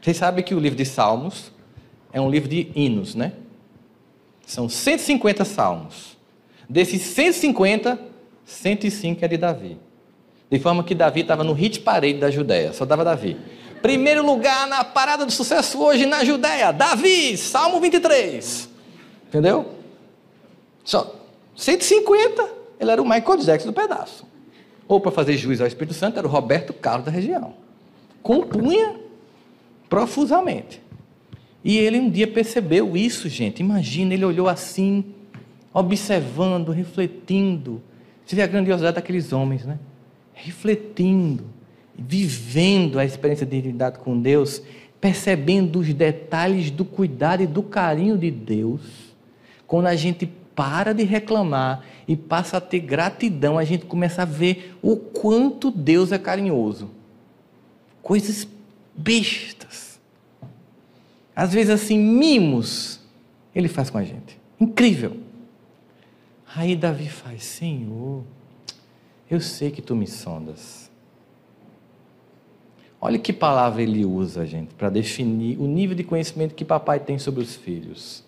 Vocês sabem que o livro de Salmos é um livro de hinos, né? São 150 salmos. Desses 150, 105 é de Davi. De forma que Davi estava no hit parade da Judéia, só dava Davi. Primeiro lugar na parada do sucesso hoje na Judéia, Davi, Salmo 23. Entendeu? Só 150, ele era o Michael Jackson do pedaço. Ou para fazer juiz ao Espírito Santo, era o Roberto Carlos da região. Compunha profusamente. E ele um dia percebeu isso, gente. Imagina, ele olhou assim, observando, refletindo. Você vê a grandiosidade daqueles homens, né? Refletindo, vivendo a experiência de intimidade com Deus, percebendo os detalhes do cuidado e do carinho de Deus. Quando a gente para de reclamar e passa a ter gratidão, a gente começa a ver o quanto Deus é carinhoso. Coisas bestas. Às vezes, assim, mimos, ele faz com a gente. Incrível. Aí Davi faz: Senhor, eu sei que tu me sondas. Olha que palavra ele usa, gente, para definir o nível de conhecimento que papai tem sobre os filhos.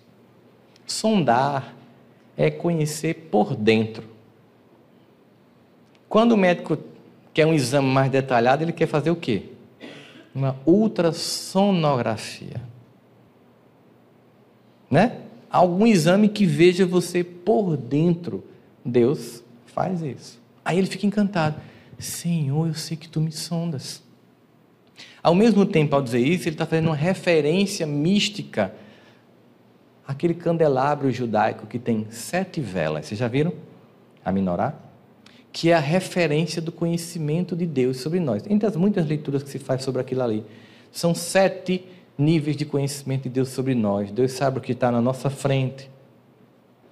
Sondar é conhecer por dentro. Quando o médico quer um exame mais detalhado, ele quer fazer o quê? Uma ultrassonografia. Né? Algum exame que veja você por dentro. Deus faz isso. Aí ele fica encantado. Senhor, eu sei que tu me sondas. Ao mesmo tempo, ao dizer isso, ele está fazendo uma referência mística aquele candelabro judaico que tem sete velas. Vocês já viram? A minorá? Que é a referência do conhecimento de Deus sobre nós. Entre as muitas leituras que se faz sobre aquilo ali, são sete níveis de conhecimento de Deus sobre nós. Deus sabe o que está na nossa frente.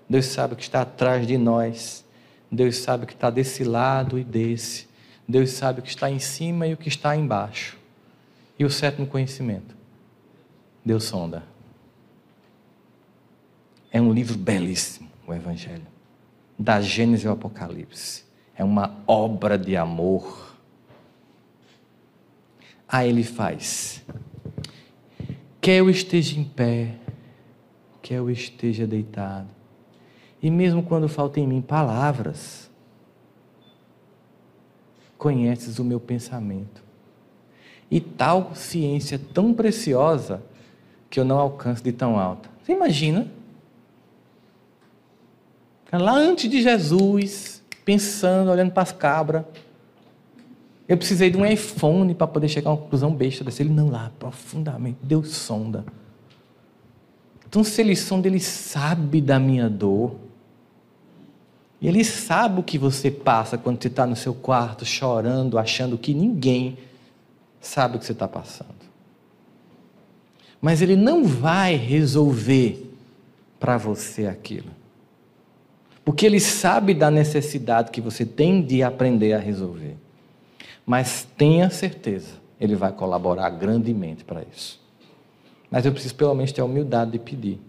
Deus sabe o que está atrás de nós. Deus sabe o que está desse lado e desse. Deus sabe o que está em cima e o que está embaixo. E o sétimo conhecimento. Deus sonda. É um livro belíssimo, o Evangelho. Da Gênesis ao Apocalipse. É uma obra de amor. Aí ele faz. Quer eu esteja em pé, quer eu esteja deitado. E mesmo quando faltam em mim palavras, conheces o meu pensamento. E tal ciência tão preciosa que eu não alcanço de tão alta. Você imagina? Lá antes de Jesus, pensando, olhando para as cabras. Eu precisei de um iPhone para poder chegar a uma conclusão besta desse. Ele não lá, profundamente. Deus sonda. Então, se ele sonda, ele sabe da minha dor. E ele sabe o que você passa quando você está no seu quarto chorando, achando que ninguém sabe o que você está passando. Mas ele não vai resolver para você aquilo. Porque ele sabe da necessidade que você tem de aprender a resolver. Mas tenha certeza, ele vai colaborar grandemente para isso. Mas eu preciso pelo menos ter a humildade de pedir.